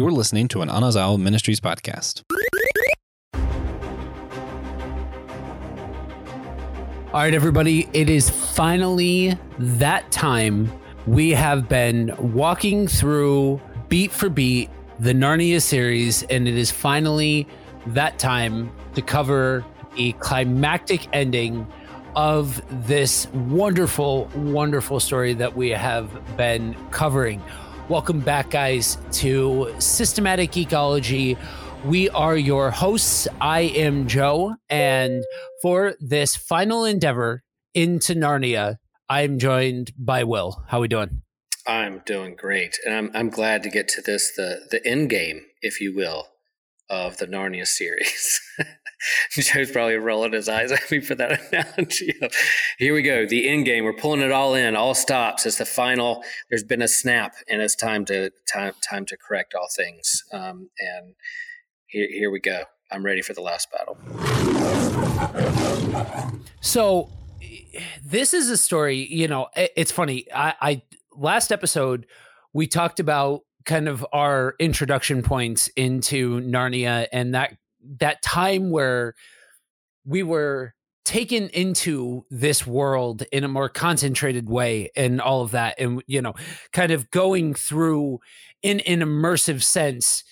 You're listening to an Anazao Ministries podcast. All right, everybody, it is finally that time. We have been walking through beat for beat the Narnia series, and it is finally that time to cover a climactic ending of this wonderful, wonderful story that we have been covering. Welcome back, guys, to Systematic Geekology. We are your hosts. I am Joe, and for this final endeavor into Narnia, I'm joined by Will. How are we doing? I'm doing great, and I'm I'm glad to get to this the the end game, if you will, of the Narnia series. Joe's probably rolling his eyes at me for that analogy. Here we go, the end game. We're pulling it all in, all stops. It's the final. There's been a snap, and it's time to time time to correct all things. Um, and here here we go. I'm ready for the last battle. So, this is a story. You know, it's funny. I, I last episode we talked about kind of our introduction points into Narnia and that that time where we were taken into this world in a more concentrated way and all of that and you know kind of going through in an immersive sense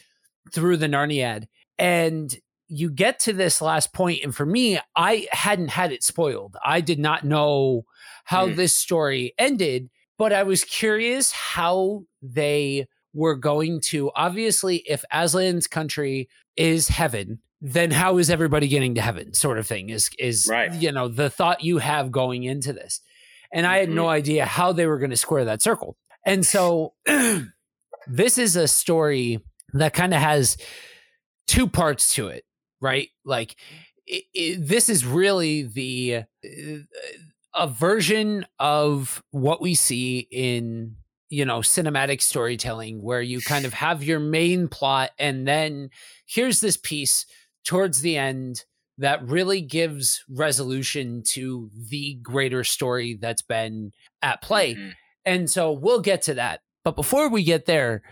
through the Narniad and you get to this last point and for me I hadn't had it spoiled I did not know how mm. this story ended but I was curious how they were going to obviously if Aslan's country is heaven, then how is everybody getting to heaven? Sort of thing is is right. you know the thought you have going into this, and I had mm-hmm. no idea how they were going to square that circle. And so this is a story that kind of has two parts to it, right? Like it, it, this is really the uh, a version of what we see in you know cinematic storytelling where you kind of have your main plot and then here's this piece towards the end that really gives resolution to the greater story that's been at play mm-hmm. and so we'll get to that but before we get there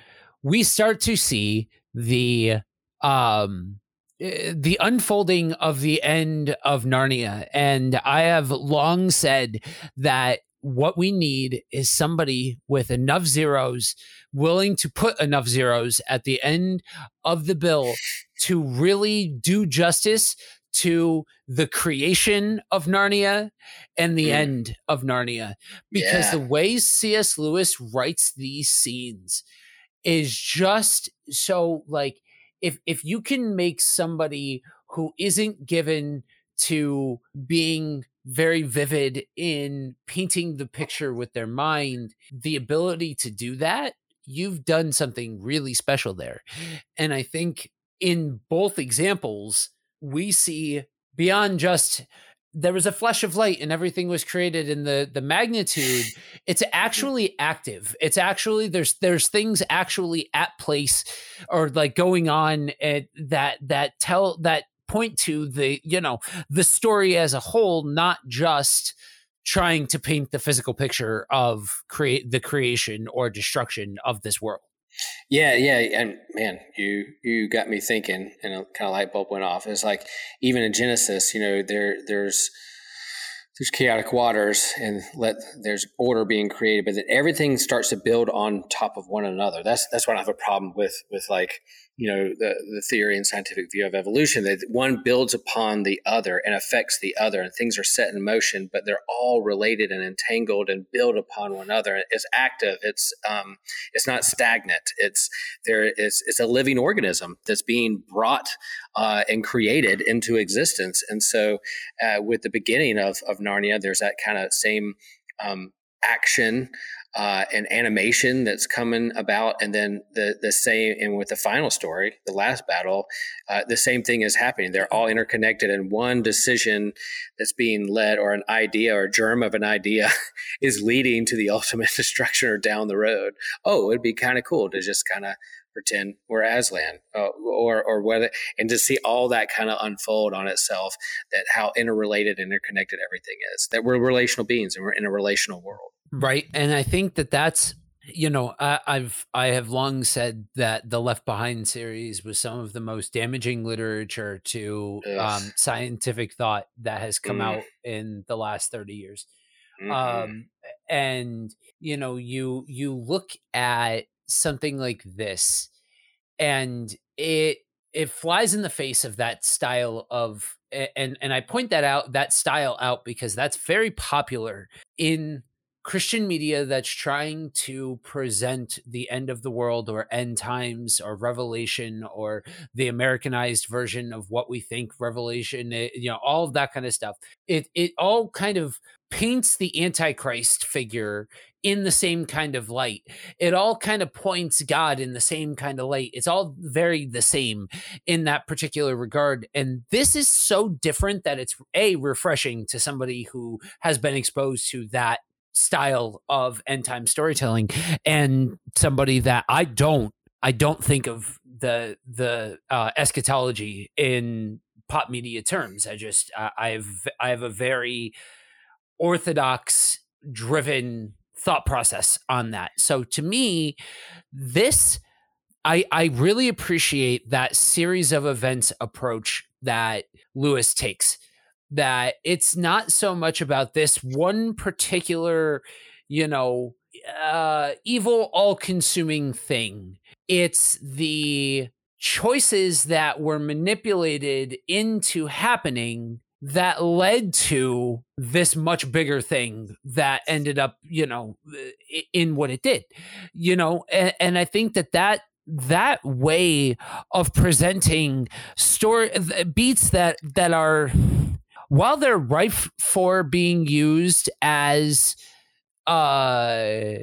we start to see the um eh, the unfolding of the end of Narnia. And I have long said that what we need is somebody with enough zeros willing to put enough zeros at the end of the bill to really do justice to the creation of Narnia and the mm. end of Narnia because yeah. the way C.S. Lewis writes these scenes is just so like if if you can make somebody who isn't given to being very vivid in painting the picture with their mind, the ability to do that, you've done something really special there. And I think in both examples, we see beyond just there was a flash of light and everything was created in the the magnitude it's mm-hmm. actually active it's actually there's there's things actually at place or like going on at, that that tell that point to the you know the story as a whole not just trying to paint the physical picture of create the creation or destruction of this world. Yeah yeah and man you you got me thinking and a kind of light bulb went off. It's like even in genesis you know there there's there's chaotic waters and let there's order being created but then everything starts to build on top of one another. That's that's what i have a problem with with like you know the, the theory and scientific view of evolution that one builds upon the other and affects the other and things are set in motion but they're all related and entangled and build upon one another it's active. It's um, it's not stagnant. It's there is it's a living organism that's being brought uh, and created into existence. And so uh, with the beginning of, of narnia there's that kind of same um, action uh, and animation that's coming about, and then the the same. And with the final story, the last battle, uh, the same thing is happening. They're all interconnected, and one decision that's being led, or an idea, or a germ of an idea, is leading to the ultimate destruction or down the road. Oh, it'd be kind of cool to just kind of pretend we're Aslan, uh, or or whether, and to see all that kind of unfold on itself. That how interrelated, and interconnected everything is. That we're relational beings, and we're in a relational world. Right. And I think that that's you know, I, I've I have long said that the Left Behind series was some of the most damaging literature to um, scientific thought that has come mm. out in the last thirty years. Mm-hmm. Um, and you know, you you look at something like this, and it it flies in the face of that style of and and I point that out that style out because that's very popular in Christian media that's trying to present the end of the world or end times or revelation or the Americanized version of what we think revelation, you know, all of that kind of stuff. It it all kind of paints the antichrist figure in the same kind of light. It all kind of points God in the same kind of light. It's all very the same in that particular regard. And this is so different that it's a refreshing to somebody who has been exposed to that style of end time storytelling and somebody that I don't I don't think of the the uh, eschatology in pop media terms. I just uh, I've I have a very orthodox driven thought process on that. So to me, this I I really appreciate that series of events approach that Lewis takes that it's not so much about this one particular, you know, uh, evil, all consuming thing. It's the choices that were manipulated into happening that led to this much bigger thing that ended up, you know, in what it did, you know, and, and I think that that that way of presenting story beats that that are while they're rife for being used as uh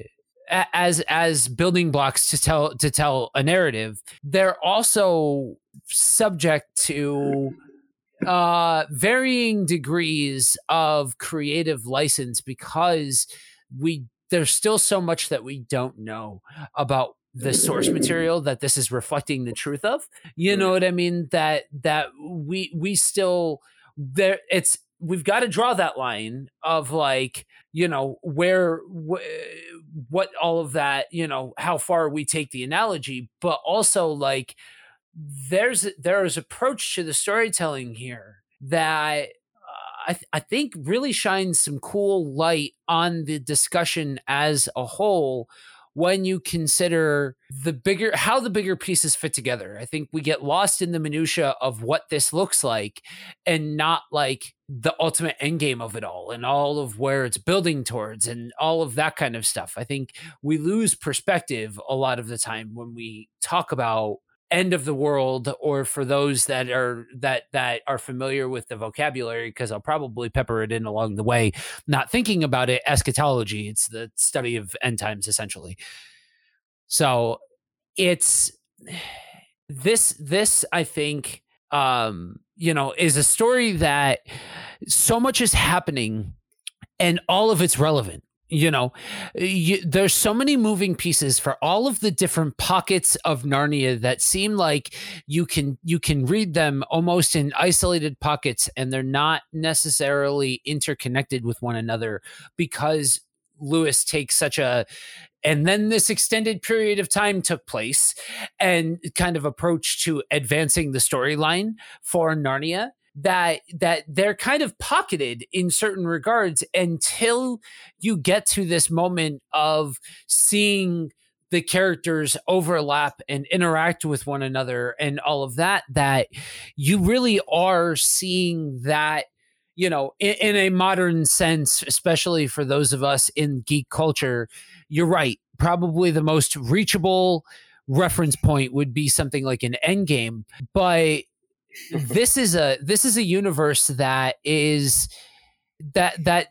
as as building blocks to tell to tell a narrative they're also subject to uh varying degrees of creative license because we there's still so much that we don't know about the source material that this is reflecting the truth of. You know what i mean? That that we we still there it's we've got to draw that line of like you know where wh- what all of that you know how far we take the analogy but also like there's there's approach to the storytelling here that uh, I, th- I think really shines some cool light on the discussion as a whole when you consider the bigger how the bigger pieces fit together. I think we get lost in the minutia of what this looks like and not like the ultimate end game of it all and all of where it's building towards and all of that kind of stuff. I think we lose perspective a lot of the time when we talk about end of the world or for those that are that that are familiar with the vocabulary because I'll probably pepper it in along the way not thinking about it eschatology. It's the study of end times essentially. So it's this this I think um you know is a story that so much is happening and all of it's relevant you know you, there's so many moving pieces for all of the different pockets of narnia that seem like you can you can read them almost in isolated pockets and they're not necessarily interconnected with one another because lewis takes such a and then this extended period of time took place and kind of approach to advancing the storyline for narnia that that they're kind of pocketed in certain regards until you get to this moment of seeing the characters overlap and interact with one another and all of that that you really are seeing that you know in, in, a modern sense especially for those of us in geek culture you're right. Probably the most reachable reference point would be something like an endgame but this is a this is a universe that is that that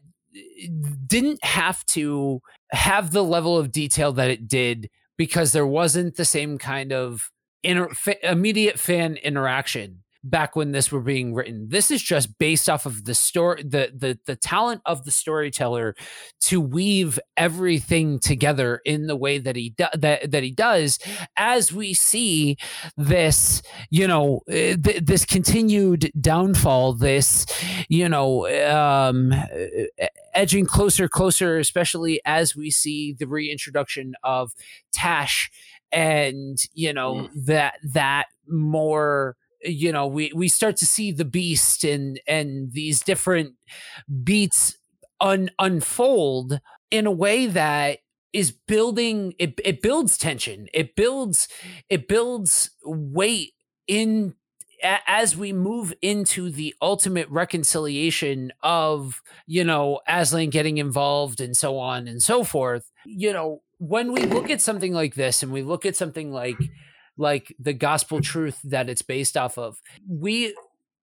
didn't have to have the level of detail that it did because there wasn't the same kind of inter- immediate fan interaction back when this were being written. This is just based off of the story, the the the talent of the storyteller to weave everything together in the way that he do, that that he does. As we see this, you know, uh, th- this continued downfall, this, you know, um, edging closer, closer, especially as we see the reintroduction of Tash and you know mm. that that more you know we we start to see the beast and and these different beats un, unfold in a way that is building it, it builds tension it builds it builds weight in as we move into the ultimate reconciliation of you know Aslan getting involved and so on and so forth. You know when we look at something like this and we look at something like like the gospel truth that it's based off of. We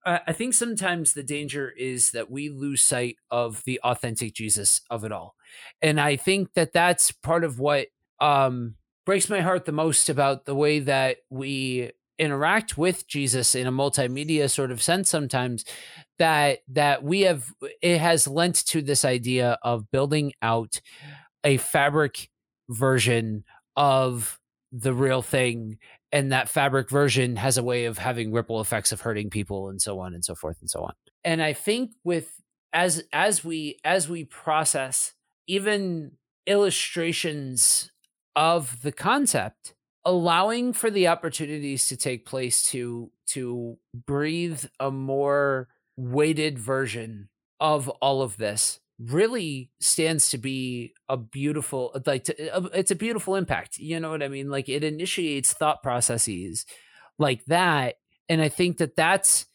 i think sometimes the danger is that we lose sight of the authentic jesus of it all. And i think that that's part of what um breaks my heart the most about the way that we interact with jesus in a multimedia sort of sense sometimes that that we have it has lent to this idea of building out a fabric version of the real thing and that fabric version has a way of having ripple effects of hurting people and so on and so forth and so on. And i think with as as we as we process even illustrations of the concept allowing for the opportunities to take place to to breathe a more weighted version of all of this really stands to be a beautiful like to, uh, it's a beautiful impact you know what i mean? Like it initiates thought processes like that and i think that that's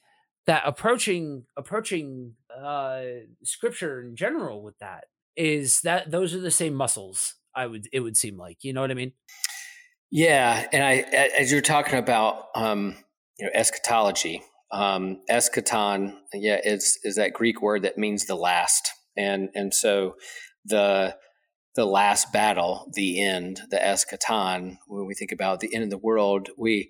that approaching approaching uh scripture in general with that is that those are the same muscles i would it would seem like you know what i mean? Yeah and i as you're talking about um you know eschatology um eschaton yeah is is that greek word that means the last and and so the the last battle, the end, the eschaton. When we think about the end of the world, we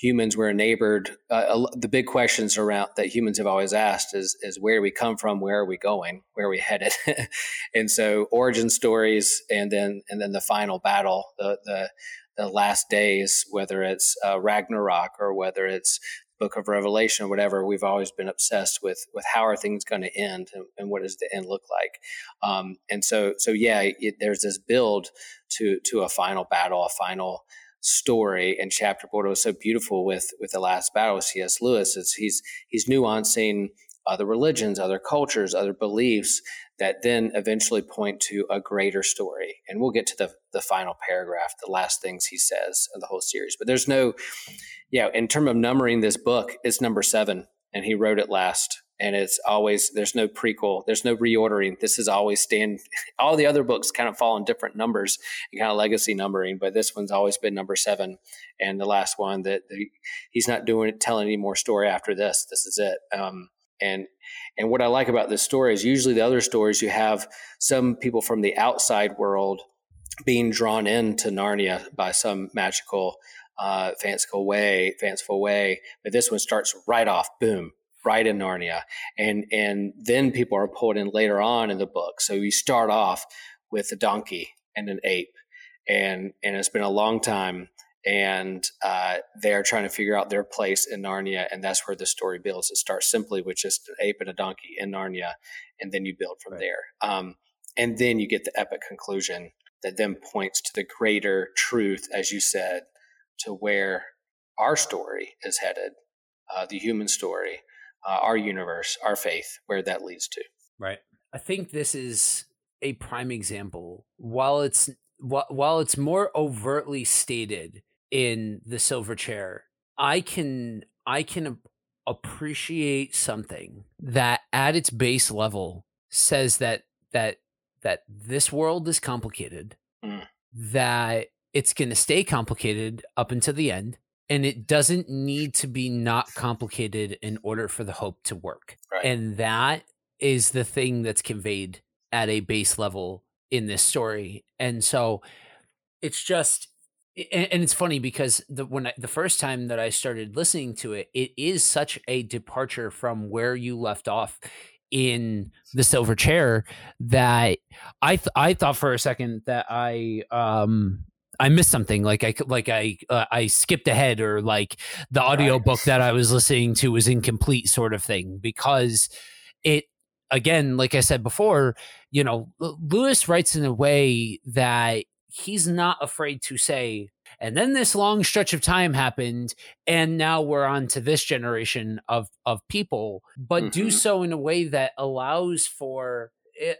humans were enabled. Uh, the big questions around that humans have always asked is is where we come from, where are we going, where are we headed, and so origin stories, and then and then the final battle, the the the last days, whether it's uh, Ragnarok or whether it's book of revelation or whatever we've always been obsessed with with how are things going to end and, and, what does the end look like? Um, and so so yeah it, there's this build to to a final battle a final story and chapter board was so beautiful with with the last battle with cs lewis is he's he's nuancing other religions other cultures other beliefs that then eventually point to a greater story. And we'll get to the, the final paragraph, the last things he says of the whole series. But there's no, yeah, in terms of numbering this book, it's number seven, and he wrote it last. And it's always, there's no prequel, there's no reordering. This is always stand, all the other books kind of fall in different numbers and kind of legacy numbering, but this one's always been number seven. And the last one that he's not doing, telling any more story after this. This is it. Um, and and what I like about this story is usually the other stories you have some people from the outside world being drawn into Narnia by some magical, uh, fanciful way, fanciful way. But this one starts right off, boom, right in Narnia, and and then people are pulled in later on in the book. So you start off with a donkey and an ape, and and it's been a long time and uh, they're trying to figure out their place in Narnia, and that's where the story builds. It starts simply with just an ape and a donkey in Narnia, and then you build from right. there. Um, and then you get the epic conclusion that then points to the greater truth, as you said, to where our story is headed, uh, the human story, uh, our universe, our faith, where that leads to. Right. I think this is a prime example. While it's while it's more overtly stated in the silver chair, I can I can appreciate something that at its base level says that that that this world is complicated, mm. that it's going to stay complicated up until the end, and it doesn't need to be not complicated in order for the hope to work. Right. And that is the thing that's conveyed at a base level in this story. And so it's just and, and it's funny because the when I, the first time that I started listening to it, it is such a departure from where you left off in the silver chair that I th- I thought for a second that I um I missed something like I like I uh, I skipped ahead or like the audio right. book that I was listening to was incomplete sort of thing because it again like I said before you know Lewis writes in a way that he's not afraid to say and then this long stretch of time happened and now we're on to this generation of of people but mm-hmm. do so in a way that allows for it,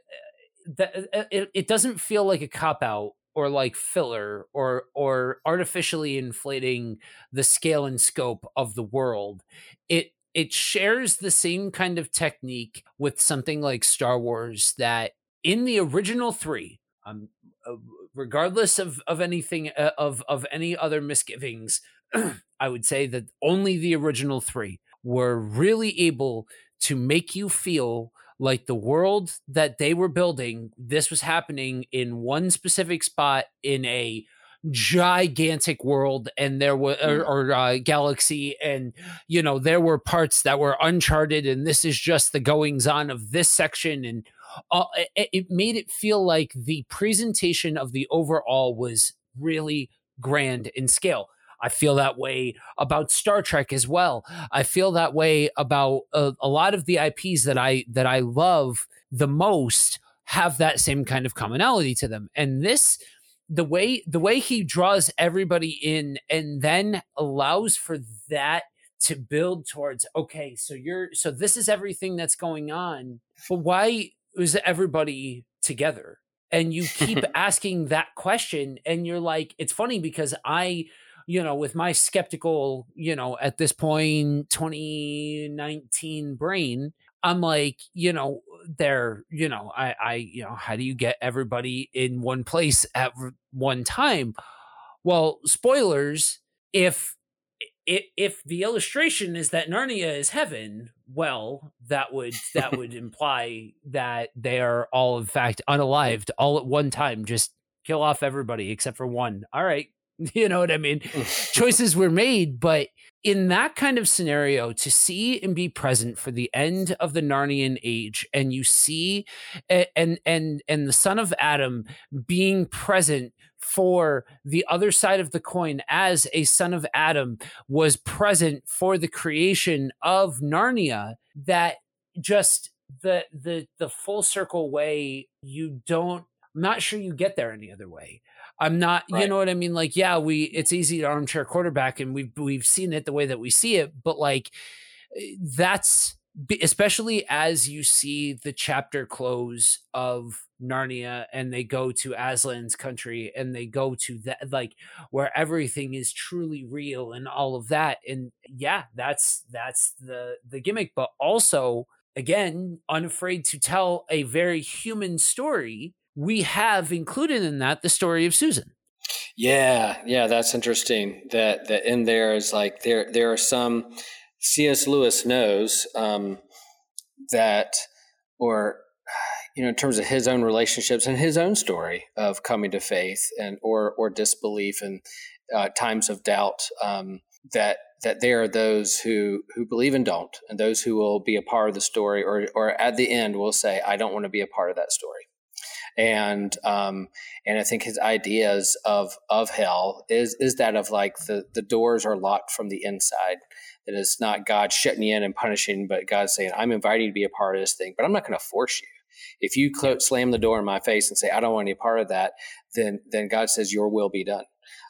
that it, it doesn't feel like a cop out or like filler or or artificially inflating the scale and scope of the world it it shares the same kind of technique with something like Star Wars that in the original 3 um uh, regardless of of anything uh, of of any other misgivings, I would say that only the original three were really able to make you feel like the world that they were building. This was happening in one specific spot in a gigantic world and there were or, mm. or uh, galaxy and you know there were parts that were uncharted and this is just the goings on of this section and uh, it, it made it feel like the presentation of the overall was really grand in scale. I feel that way about Star Trek as well. I feel that way about a, a, lot of the IPs that I that I love the most have that same kind of commonality to them. And this the way the way he draws everybody in and then allows for that to build towards okay, so you're so this is everything that's going on. But why was everybody together and you keep asking that question and you're like it's funny because i you know with my skeptical you know at this point 2019 brain i'm like you know there you know i i you know how do you get everybody in one place at one time? Well spoilers if if the illustration is that Narnia is heaven, well, that would that would imply that they are all in fact unalived all at one time. Just kill off everybody except for one. All right, you know what I mean? Choices were made, but in that kind of scenario, to see and be present for the end of the Narnian age, and you see and and and the son of Adam being present for the other side of the coin as a son of Adam was present for the creation of Narnia that just the the the full circle way you don't I'm not sure you get there any other way. I'm not, right. you know what I mean? Like, yeah, we it's easy to armchair quarterback and we've we've seen it the way that we see it, but like eh, that's especially as you see the chapter close of Narnia and they go to Aslan's country and they go to that like where everything is truly real and all of that and yeah that's that's the the gimmick but also again unafraid to tell a very human story we have included in that the story of Susan yeah yeah that's interesting that that in there is like there there are some C.S. Lewis knows um, that, or you know, in terms of his own relationships and his own story of coming to faith and or or disbelief and uh, times of doubt, um, that that there are those who who believe and don't, and those who will be a part of the story, or or at the end will say, "I don't want to be a part of that story." and um, and I think his ideas of of hell is is that of like the the doors are locked from the inside. That it's not God shutting you in and punishing, but God saying, "I'm inviting you to be a part of this thing, but I'm not going to force you." If you slam the door in my face and say, "I don't want any part of that," then then God says, "Your will be done."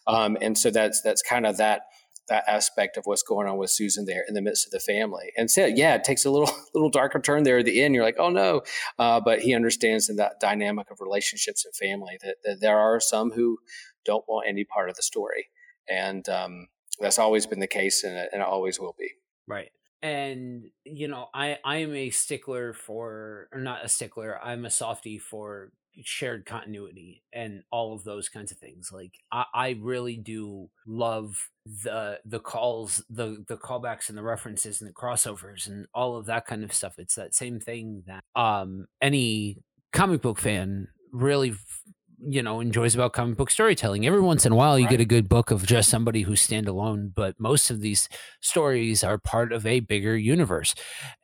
Um, and so that's that's kind of that that aspect of what's going on with Susan there in the midst of the family. And so, yeah, it takes a little little darker turn there at the end. You're like, oh no, uh, but he understands in that dynamic of relationships and family that, that, there are some who don't want any part of the story, and um, that's always been the case, and and it always will be. Right and you know i i am a stickler for or not a stickler i'm a softy for shared continuity and all of those kinds of things like i, I really do love the the calls the the callbacks and the references and the crossovers and all of that kind of stuff it's that same thing that um any comic book fan really you know enjoys about comic book storytelling. Every once in a while, you right. get a good book of just somebody who's standalone, but most of these stories are part of a bigger universe,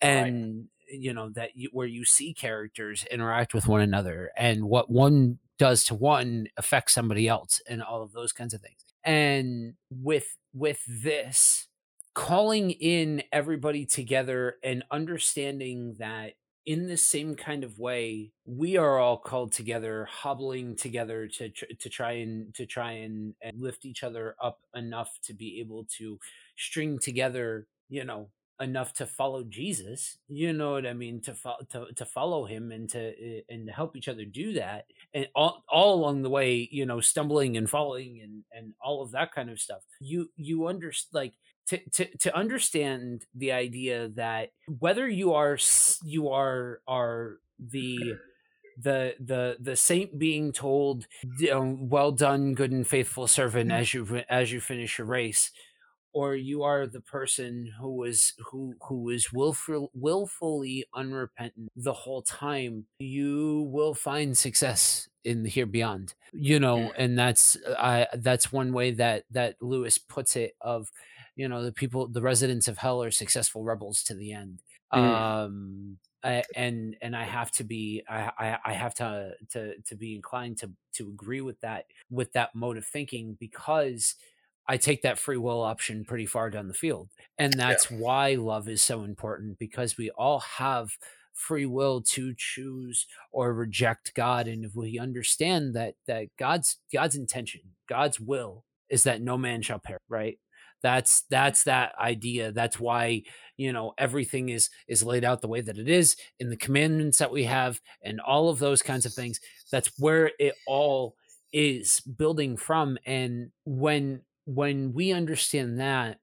and. Right. You know that you, where you see characters interact with one another, and what one does to one affects somebody else, and all of those kinds of things. And with with this, calling in everybody together and understanding that in the same kind of way we are all called together hobbling together to to try and to try and, and lift each other up enough to be able to string together you know enough to follow Jesus, you know what I mean, to fo- to to follow him and to eh, and to help each other do that, and all all along the way, you know, stumbling and falling and and all of that kind of stuff. You you understand like to, to, to understand the idea that whether you are you are are the the the the saint being told you know, well done good and faithful servant mm-hmm. as you as you finish your race or you are the person who was who who is willful, willfully unrepentant the whole time you will find success in the here beyond you know and that's i that's one way that that lewis puts it of you know the people the residents of hell are successful rebels to the end mm. um I, and and I have to be I, I have to to to be inclined to to agree with that with that mode of thinking because I take that free will option pretty far down the field and that's yeah. why love is so important because we all have free will to choose or reject God and if we understand that that God's God's intention God's will is that no man shall perish right that's that's that idea. That's why you know everything is is laid out the way that it is in the commandments that we have and all of those kinds of things. That's where it all is building from and when when we understand that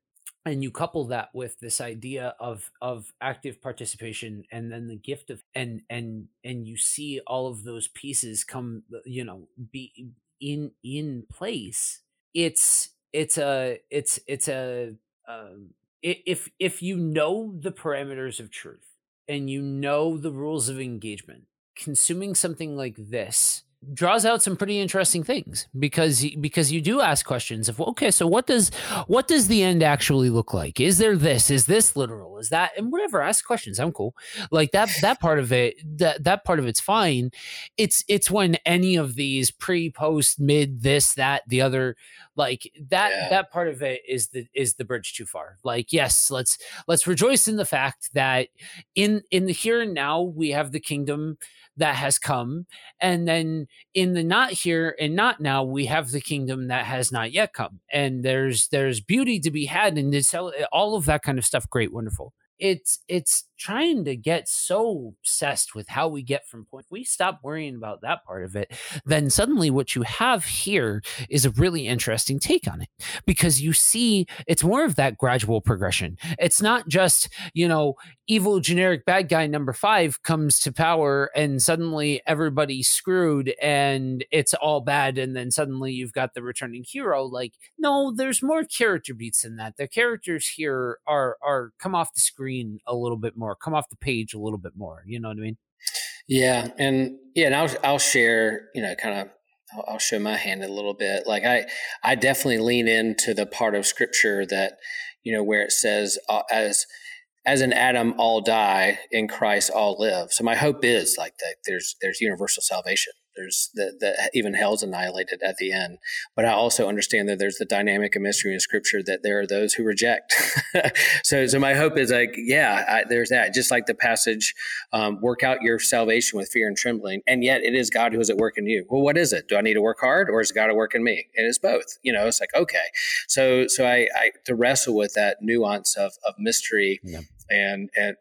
and you couple that with this idea of of active participation and then the gift of and and and you see all of those pieces come you know be in in place it's it's a it's it's a um, if if you know the parameters of truth and you know the rules of engagement consuming something like this draws out some pretty interesting things because because you do ask questions of okay so what does what does the end actually look like? Is there this? Is this literal? Is that and whatever ask questions. I'm cool. Like that that part of it that that part of it's fine. It's it's when any of these pre post mid this that the other like that yeah. that part of it is the is the bridge too far. Like yes let's let's rejoice in the fact that in in the here and now we have the kingdom that has come. And then in the not here and not now, we have the kingdom that has not yet come. And there's there's beauty to be had and it's all of that kind of stuff. Great, wonderful it's it's trying to get so obsessed with how we get from point we stop worrying about that part of it then suddenly what you have here is a really interesting take on it. Because you see it's more of that gradual progression. It's not just you know evil generic bad guy number 5 comes to power and suddenly everybody's screwed and it's all bad and then suddenly you've got the returning hero. Like no there's more character beats than that. The characters here are are come off the screen screen a little bit more, come off the page a little bit more. You know what I mean? Yeah, and yeah, and I'll I'll share, you know, kind of I'll, I'll show my hand a little bit. Like I I definitely lean into the part of scripture that you know where it says uh, as as in Adam all die, in Christ all live. So my hope is like that there's there's universal salvation. There's that that even hell's annihilated at the end. But I also understand that there's the dynamic and mystery in Scripture that there are those who reject. so so my hope is like yeah, I, there's that. Just like the passage, um, work out your salvation with fear and trembling, and yet it is God who is at work in you. Well, what is it? Do I need to work hard, or is God at work in me? It is both. You know, it's like okay. So so I, I to wrestle with that nuance of of mystery. Yeah and and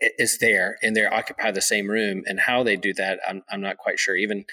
is there and they occupy the same room and how they do that I'm, I'm not quite sure even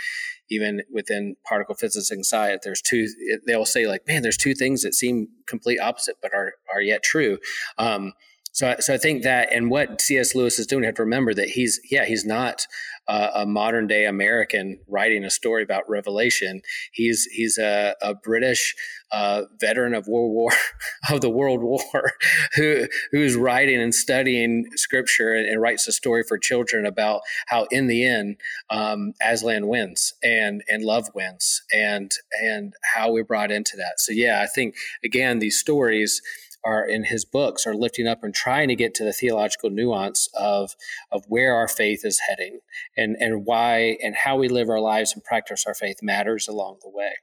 even within particle physics and science there's two they'll say like man there's two things that seem complete opposite but are are yet true um, so, so I think that, and what C.S. Lewis is doing, you have to remember that he's, yeah, he's not uh, a modern day American writing a story about Revelation. He's he's a, a British uh, veteran of World War of the World War who who's writing and studying Scripture and, and, writes a story for children about how in the end um, Aslan wins and and love wins and and how we're brought into that. So yeah, I think again these stories are in his books are lifting up and trying to get to the theological nuance of of where our faith is heading and and why and how we live our lives and practice our faith matters along the way.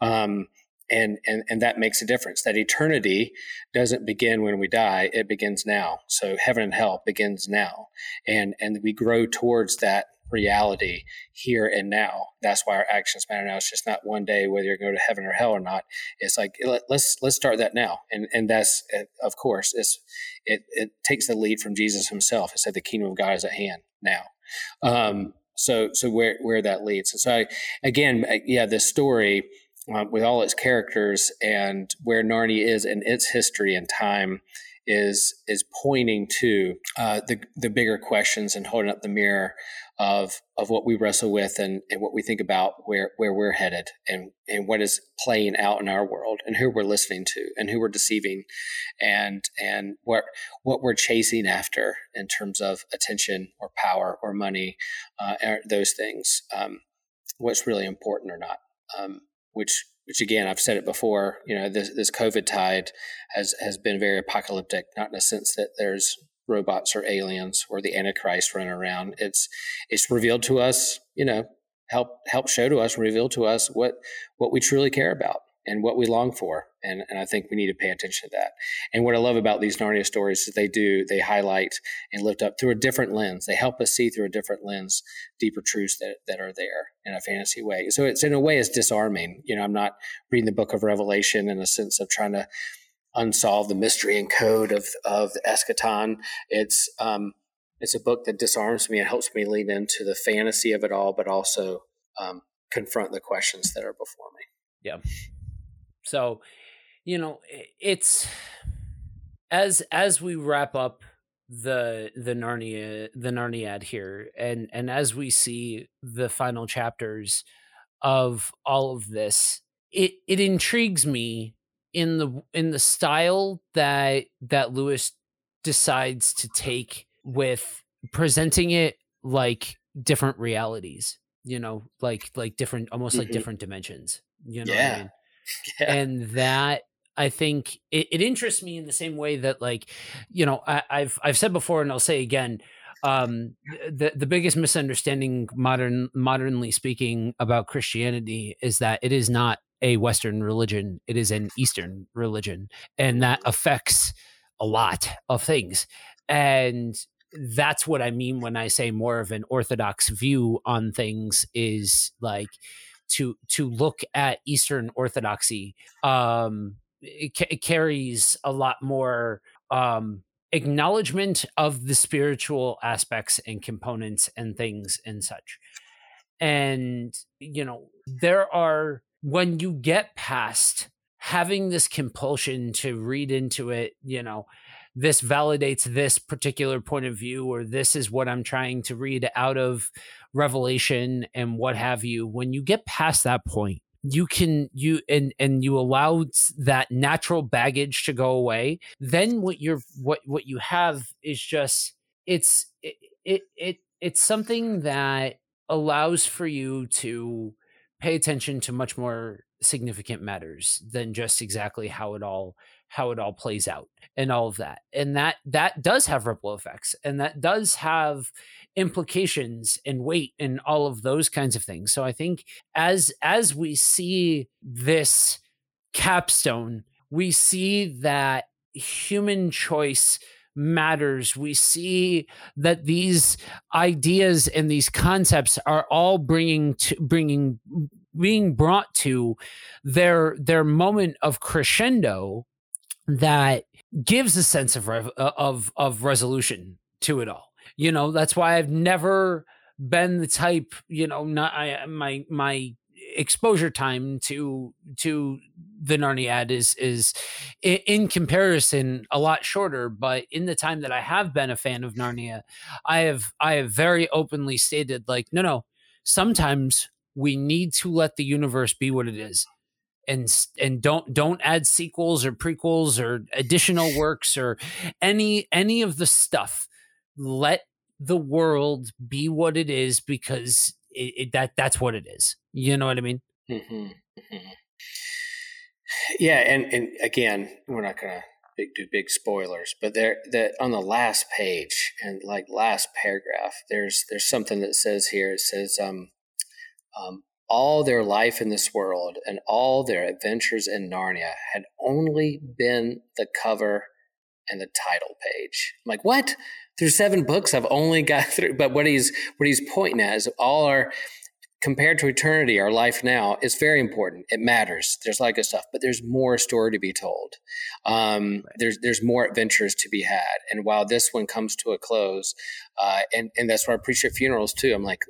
Um, and, and and that makes a difference. That eternity doesn't begin when we die; it begins now. So heaven and hell begins now, and and we grow towards that reality here and now. That's why our actions matter now. It's just not one day whether you're going to heaven or hell or not. It's like let, us let's start that now, and and that's of course it's it it takes the lead from Jesus Himself. It said the kingdom of God is at hand now. Um, so so where where that leads. And so I, again, yeah, this story. Uh, with all its characters and where Narnia is in its history and time, is is pointing to uh, the the bigger questions and holding up the mirror of of what we wrestle with and, and what we think about where where we're headed and and what is playing out in our world and who we're listening to and who we're deceiving and and what what we're chasing after in terms of attention or power or money uh, those things um, what's really important or not um, which which again I've said it before. You know, this this COVID tide has has been very apocalyptic, not in a sense that there's robots or aliens or the Antichrist running around. It's it's revealed to us, you know, help help show to us, reveal to us what what we truly care about and what we long for. And, and I think we need to pay attention to that. And what I love about these Narnia stories is they do, they highlight and lift up through a different lens. They help us see through a different lens deeper truths that, that are there in a fantasy way. So it's in a way it's disarming. You know, I'm not reading the book of Revelation in a sense of trying to unsolve the mystery and code of, of the eschaton. It's, um, it's a book that disarms me and helps me lean into the fantasy of it all, but also um, confront the questions that are before me. Yeah. So, you know, it's as as we wrap up the the Narnia the Narniad here, and and as we see the final chapters of all of this, it it intrigues me in the in the style that that Lewis decides to take with presenting it like different realities you know like like different almost mm-hmm. like different dimensions you know yeah. I mean? yeah. and that I think it, it, interests me in the same way that like you know I, have I've said before and I'll say again um, the the biggest misunderstanding modern modernly speaking about Christianity is that it is not a Western religion; it is an Eastern religion, and that affects a lot of things. And that's what I mean when I say more of an orthodox view on things is like to to look at Eastern Orthodoxy. Um, it, it carries a lot more um, acknowledgement of the spiritual aspects and components and things and such. And you know, there are when you get past having this compulsion to read into it, you know, this validates this particular point of view or this is what i'm trying to read out of revelation and what have you when you get past that point you can you and and you allow that natural baggage to go away then what you're what what you have is just it's it it, it it's something that allows for you to pay attention to much more significant matters than just exactly how it all how it all plays out and all of that. And that that does have ripple effects and that does have implications and weight and all of those kinds of things. So i think as as we see this capstone we see that human choice matters we see that these ideas and these concepts are all bringing to bringing being brought to their their moment of crescendo that gives a sense of uh, of of resolution to it all. You know, that's why I've never been the type, you know, not I my my exposure time to to the Narniad is is in comparison a lot shorter. But in the time that I have been a fan of Narnia, I have I have very openly stated like, no, no. Sometimes we need to let the universe be what it is and and don't don't add sequels or prequels or additional works or any any of the stuff let the world be what it is because it, it, that that's what it is you know what i mean mm-hmm. Mm-hmm. yeah and and again we're not gonna big, do big spoilers but there that on the last page and like last paragraph there's there's something that says here it says um um, all their life in this world and all their adventures in Narnia had only been the cover and the title page. I'm like, what? There's seven books I've only got through. But what he's what he's pointing at is all our compared to eternity, our life now is very important. It matters. There's a lot of good stuff, but there's more story to be told. Um, right. There's there's more adventures to be had. And while this one comes to a close, uh, and and that's what I preach at funerals too. I'm like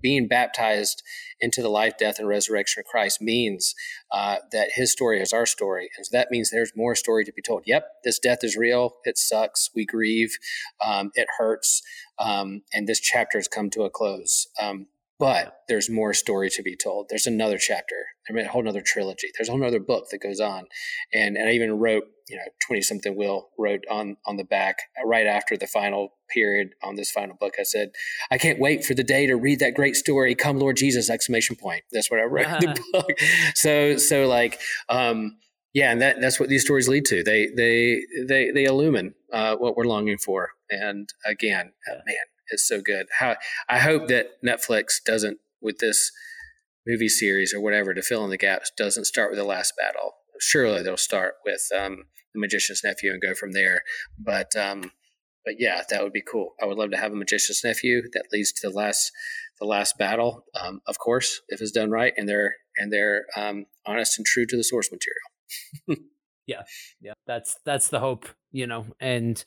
being baptized into the life, death, and resurrection of Christ means uh, that His story is our story, and so that means there's more story to be told. Yep, this death is real. It sucks. We grieve. Um, it hurts. Um, and this chapter has come to a close. Um, but there's more story to be told. There's another chapter, a whole other trilogy. There's a whole other book that goes on, and and I even wrote, you know, twenty something Will wrote on on the back uh, right after the final period on this final book. I said, I can't wait for the day to read that great story. Come, Lord Jesus! Exclamation point. That's what I wrote uh-huh. the book. So so like. um yeah, and that, that's what these stories lead to. They they they they illumine uh, what we're longing for. And again, uh, man, is so good. How I hope that Netflix doesn't with this movie series or whatever to fill in the gaps doesn't start with the last battle. Surely they'll start with um, the magician's nephew and go from there. But um, but yeah, that would be cool. I would love to have a magician's nephew that leads to the last the last battle. Um, of course, if it's done right and they're and they're um, honest and true to the source material. yeah, yeah, that's that's the hope, you know, and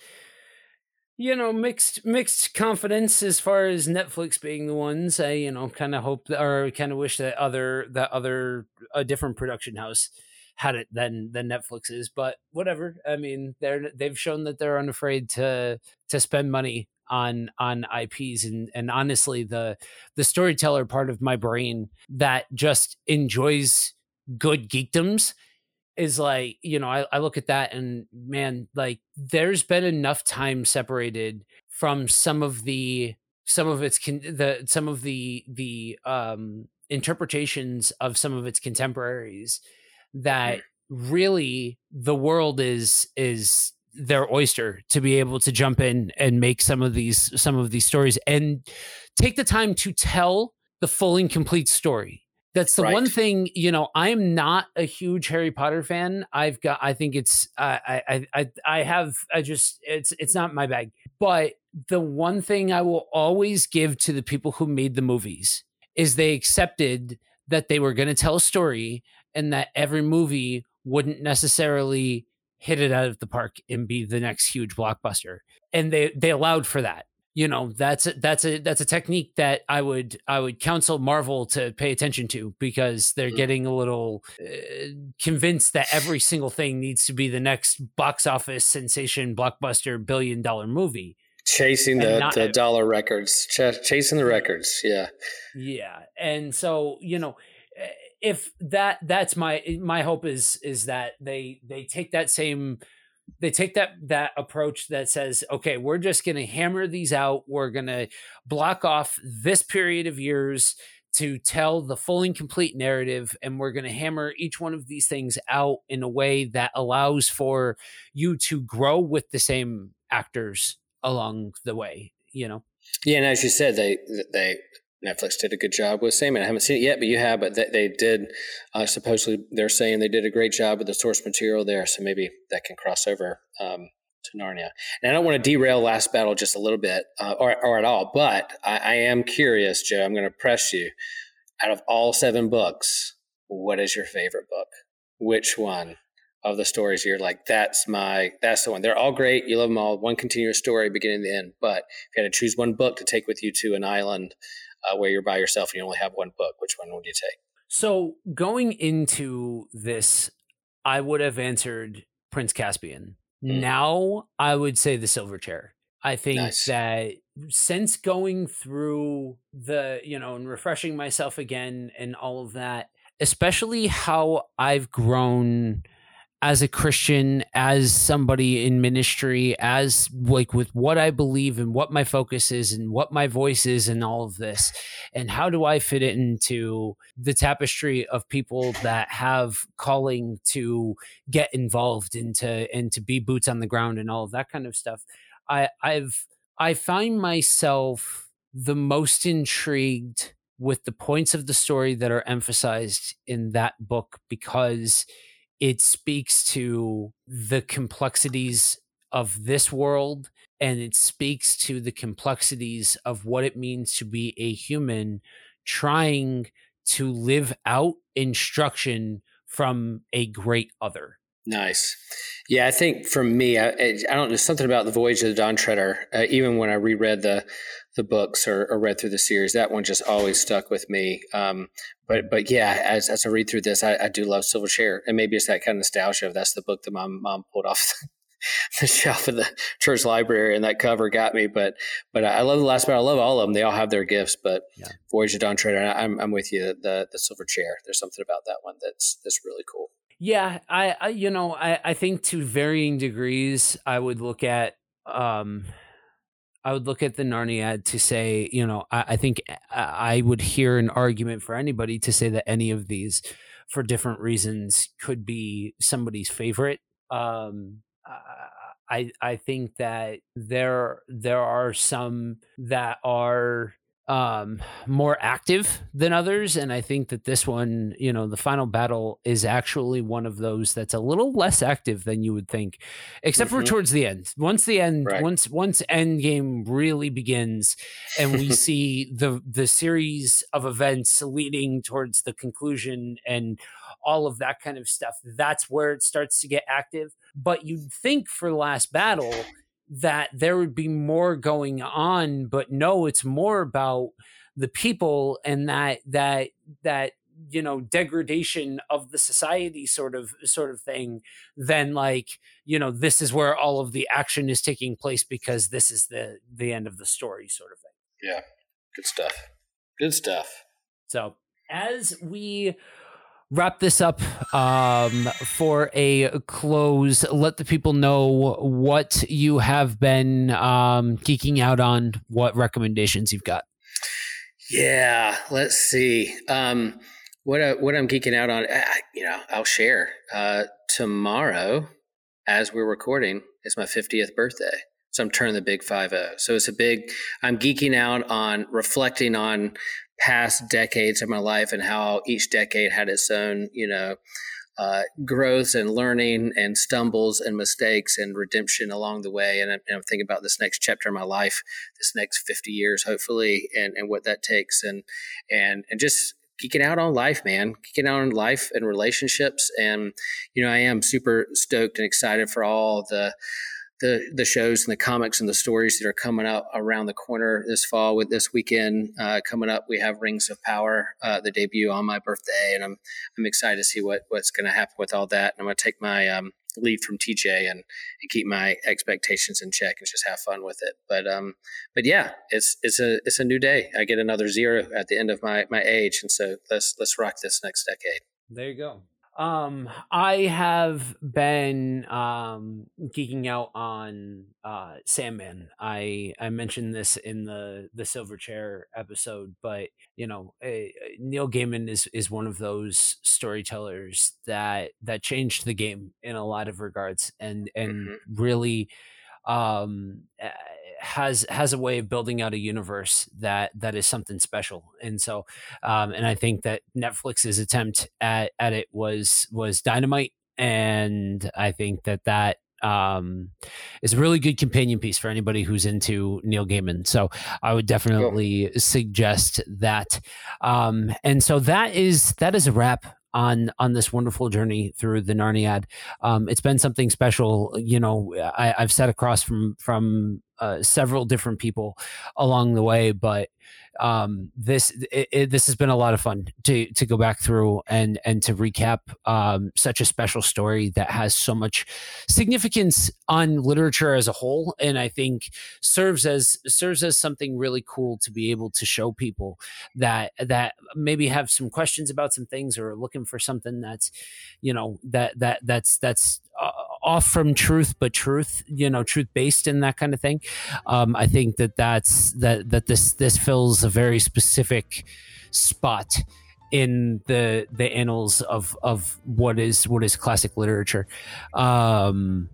you know mixed mixed confidence as far as netflix being the ones. I you know kind of hope that, or kind of wish that other that other a different production house had it than than netflix is but whatever. I mean they're they've shown that they're unafraid to to spend money on on ips and and honestly the the storyteller part of my brain that just enjoys good geekdoms is like you know I, I look at that and man like there's been enough time separated from some of the some of its con- the some of the the um interpretations of some of its contemporaries that really the world is is their oyster to be able to jump in and make some of these some of these stories and take the time to tell the full and complete story that's the right. one thing, you know, I'm not a huge Harry Potter fan. I've got I think it's uh, I I I I have I just it's it's not my bag. But the one thing I will always give to the people who made the movies is they accepted that they were going to tell a story and that every movie wouldn't necessarily hit it out of the park and be the next huge blockbuster. And they they allowed for that you know that's a, that's a that's a technique that I would I would counsel Marvel to pay attention to because they're mm. getting a little uh, convinced that every single thing needs to be the next box office sensation blockbuster billion dollar movie chasing the, not, the dollar records ch- chasing the records yeah yeah and so you know eh, if that that's my my hope is is that they they take that same they take that that approach that says okay we're just going to hammer these out. We're going to block off this period of years to tell the full and complete narrative and we're going to hammer each one of these things out in a way that allows for you to grow with the same actors along the way you know? Yeah and as you said they they Netflix did a good job with Sandman. I haven't seen it yet, but you have. But they, did. Uh, supposedly, they're saying they did a great job with the source material there, so maybe that can cross over um, to Narnia. And I don't want to derail Last Battle just a little bit, uh, or, or at all. But I, I am curious, Joe. I'm going to press you. Out of all seven books, what is your favorite book? Which one of the stories you're like, that's my, that's the one. They're all great. You love them all. One continuous story, beginning to end. But if you had to choose one book to take with you to an island uh, where you're by yourself and you only have one book, which one would you take? So going into this, I would have answered Prince Caspian. Mm. Now I would say the silver chair. I think Nice. that since going through the, you know, and refreshing myself again and all of that, especially how I've grown as a Christian, as somebody in ministry, as like with what I believe and what my focus is and what my voice is and all of this, and how do I fit it into the tapestry of people that have calling to get involved into and to be boots on the ground and all of that kind of stuff. I I've I find myself the most intrigued with the points of the story that are emphasized in that book because it speaks to the complexities of this world and it speaks to the complexities of what it means to be a human trying to live out instruction from a great other. Nice. Yeah, I think for me, I, I don't know something about the Voyage of the Dawn Treader. Uh, even when I reread the the books or, or read through the series, that one just always stuck with me. Um, but but yeah, as, as I read through this, I, I do love Silver Chair, and maybe it's that kind of nostalgia. Of that's the book that my mom pulled off the shelf of the church library, and that cover got me. But but I love the last one. I love all of them. They all have their gifts. But Yeah. Voyage of Dawn Treader, I'm I'm with you. The the Silver Chair. There's something about that one that's that's really cool. Yeah, I, I you know, I, I think to varying degrees, I would look at um I would look at the Narniad to say, you know, I, I think I I would hear an argument for anybody to say that any of these, for different reasons, could be somebody's favorite. Um, I I think that there there are some that are um more active than others and i think that this one you know the final battle is actually one of those that's a little less active than you would think except for Mhm. towards the end once the end Right. once once end game really begins and we see the the series of events leading towards the conclusion and all of that kind of stuff that's where it starts to get active but you'd think for the last battle that there would be more going on but no it's more about the people and that that that you know degradation of the society sort of sort of thing than like you know this is where all of the action is taking place because this is the the end of the story sort of thing Yeah. Good stuff. Good stuff. so as we wrap this up um, for a close, let the people know what you have been um, geeking out on, what recommendations you've got. Yeah, let's see. Um, what I, what I'm geeking out on, uh, you know, I'll share. Uh, tomorrow, as we're recording, is my 50th birthday, so I'm turning the big five zero. So it's a big. I'm geeking out on reflecting on past decades of my life and how each decade had its own, you know, uh, growth and learning and stumbles and mistakes and redemption along the way. And I'm, and I'm thinking about this next chapter of my life, this next 50 years, hopefully, and, and what that takes and, and, and just geeking out on life, man, geeking out on life and relationships. And, you know, I am super stoked and excited for all the, the, the shows and the comics and the stories that are coming up around the corner this fall with this weekend uh, coming up we have rings of power uh, the debut on my birthday and i'm i'm excited to see what what's going to happen with all that. And i'm going to take my um, lead from tj and, and keep my expectations in check and just have fun with it. But um but yeah it's it's a it's a new day. I get another zero at the end of my my age. And so let's let's rock this next decade. There you go. Um, I have been um geeking out on uh Sandman. I I mentioned this in the the Silver Chair episode, but you know, eh, Neil Gaiman is is one of those storytellers that that changed the game in a lot of regards, and and Mhm. really um eh, has has a way of building out a universe that that is something special. And so um and i think that netflix's attempt at at it was was dynamite. And i think that that um is a really good companion piece for anybody who's into neil gaiman. So i would definitely suggest that. Um and so that is that is a wrap on on this wonderful journey through the narniad um, it's been something special. You know, I, I've sat across from from uh, several different people along the way, but um, this it, it, this has been a lot of fun to to go back through and and to recap um, such a special story that has so much significance on literature as a whole, and I think serves as serves as something really cool to be able to show people that that maybe have some questions about some things or looking for something that's you know that that that's that's off from truth but truth you know truth based and that kind of thing. Um, i think that that's that that this this fills a very specific spot in the the annals of of what is what is classic literature. Um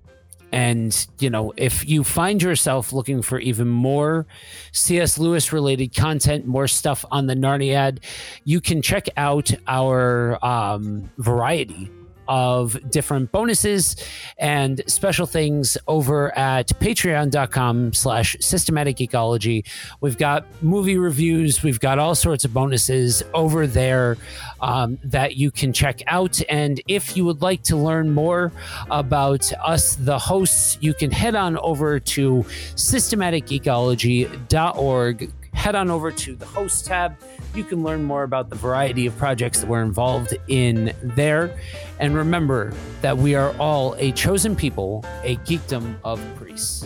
and you know if you find yourself looking for even more cs lewis related content more stuff on the narniad you can check out our um, variety of different bonuses and special things over at patreon.com slash systematic geekology we've got movie reviews. We've got all sorts of bonuses over there um, that you can check out. And if you would like to learn more about us the hosts you can head on over to systematicgeekology.org head on over to the host tab. You can learn more about the variety of projects that we're involved in there. And remember that we are all a chosen people, a geekdom of priests.